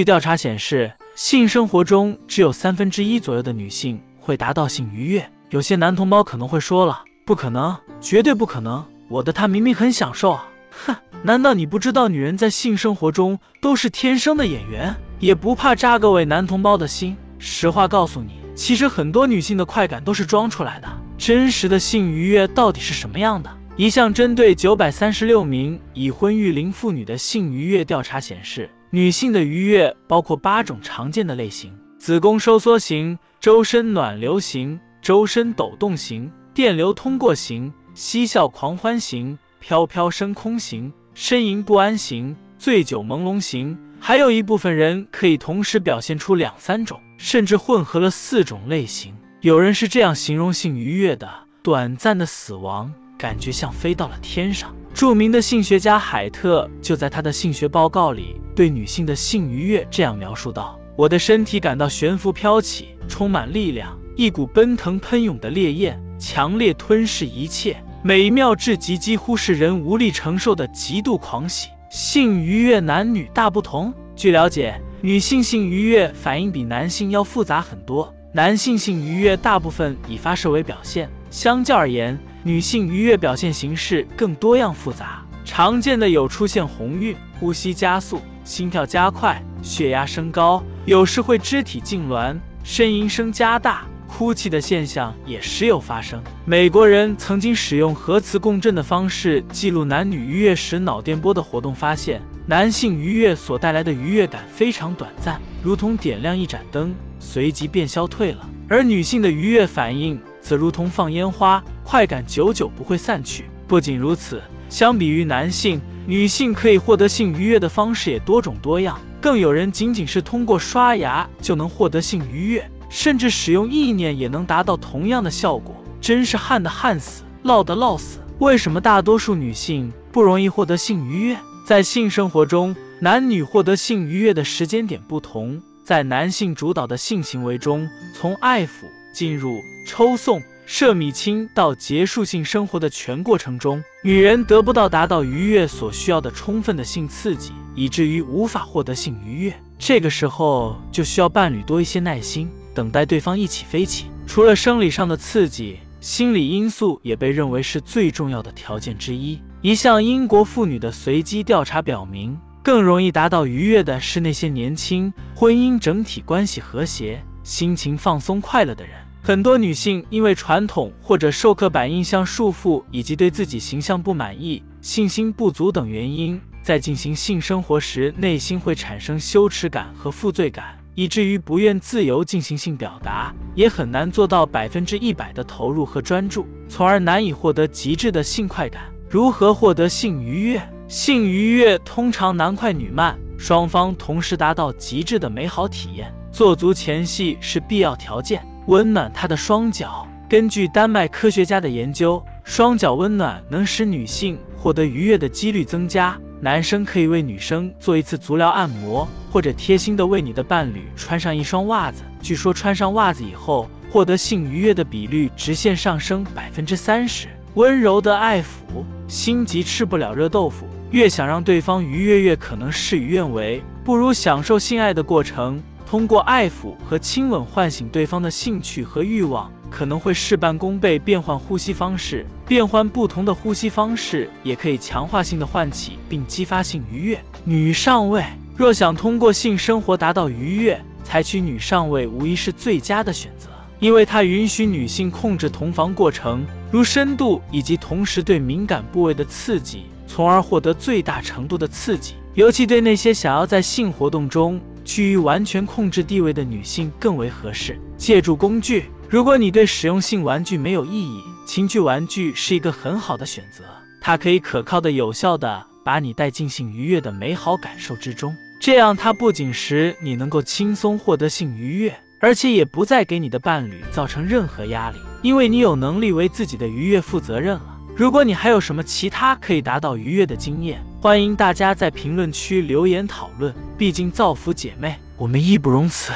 据调查显示，性生活中只有三分之一左右的女性会达到性愉悦。有些男同胞可能会说了，不可能，绝对不可能，我的他明明很享受啊！哼，难道你不知道女人在性生活中都是天生的演员，也不怕扎各位男同胞的心？实话告诉你，其实很多女性的快感都是装出来的，真实的性愉悦到底是什么样的？一项针对九百三十六名已婚育龄妇女的性愉悦调查显示。女性的愉悦包括八种常见的类型：子宫收缩型、周身暖流型、周身抖动型、电流通过型、嬉笑狂欢型、飘飘升空型、呻吟不安型、醉酒朦胧型。还有一部分人可以同时表现出两三种，甚至混合了四种类型。有人是这样形容性愉悦的：短暂的死亡，感觉像飞到了天上。著名的性学家海特就在他的性学报告里。对女性的性愉悦这样描述道：“我的身体感到悬浮飘起，充满力量，一股奔腾喷涌的烈焰，强烈吞噬一切，美妙至极，几乎是人无力承受的极度狂喜。性愉悦男女大不同。据了解，女性性愉悦反应比男性要复杂很多，男性性愉悦大部分以发射为表现，相较而言，女性愉悦表现形式更多样复杂。常见的有出现红晕、呼吸加速。”心跳加快，血压升高，有时会肢体痉挛，呻吟声加大，哭泣的现象也时有发生。美国人曾经使用核磁共振的方式记录男女愉悦时脑电波的活动，发现男性愉悦所带来的愉悦感非常短暂，如同点亮一盏灯，随即便消退了；而女性的愉悦反应则如同放烟花，快感久久不会散去。不仅如此，相比于男性。女性可以获得性愉悦的方式也多种多样，更有人仅仅是通过刷牙就能获得性愉悦，甚至使用意念也能达到同样的效果，真是旱的旱死，涝的涝死。为什么大多数女性不容易获得性愉悦？在性生活中，男女获得性愉悦的时间点不同。在男性主导的性行为中，从爱抚进入抽送。射米亲到结束性生活的全过程中，女人得不到达到愉悦所需要的充分的性刺激，以至于无法获得性愉悦。这个时候就需要伴侣多一些耐心，等待对方一起飞起。除了生理上的刺激，心理因素也被认为是最重要的条件之一。一项英国妇女的随机调查表明，更容易达到愉悦的是那些年轻、婚姻整体关系和谐、心情放松、快乐的人。很多女性因为传统或者授课板印象束缚，以及对自己形象不满意、信心不足等原因，在进行性生活时，内心会产生羞耻感和负罪感，以至于不愿自由进行性表达，也很难做到百分之一百的投入和专注，从而难以获得极致的性快感。如何获得性愉悦？性愉悦通常男快女慢，双方同时达到极致的美好体验。做足前戏是必要条件。温暖她的双脚。根据丹麦科学家的研究，双脚温暖能使女性获得愉悦的几率增加。男生可以为女生做一次足疗按摩，或者贴心的为你的伴侣穿上一双袜子。据说穿上袜子以后，获得性愉悦的比率直线上升百分之三十。温柔的爱抚，心急吃不了热豆腐，越想让对方愉悦，越可能事与愿违。不如享受性爱的过程。通过爱抚和亲吻唤醒对方的兴趣和欲望，可能会事半功倍。变换呼吸方式，变换不同的呼吸方式，也可以强化性的唤起并激发性愉悦。女上位若想通过性生活达到愉悦，采取女上位无疑是最佳的选择，因为它允许女性控制同房过程，如深度以及同时对敏感部位的刺激，从而获得最大程度的刺激。尤其对那些想要在性活动中。趋于完全控制地位的女性更为合适。借助工具，如果你对使用性玩具没有异议，情趣玩具是一个很好的选择。它可以可靠的、有效的把你带进性愉悦的美好感受之中。这样，它不仅使你能够轻松获得性愉悦，而且也不再给你的伴侣造成任何压力，因为你有能力为自己的愉悦负责任了。如果你还有什么其他可以达到愉悦的经验，欢迎大家在评论区留言讨论。毕竟造福姐妹，我们义不容辞。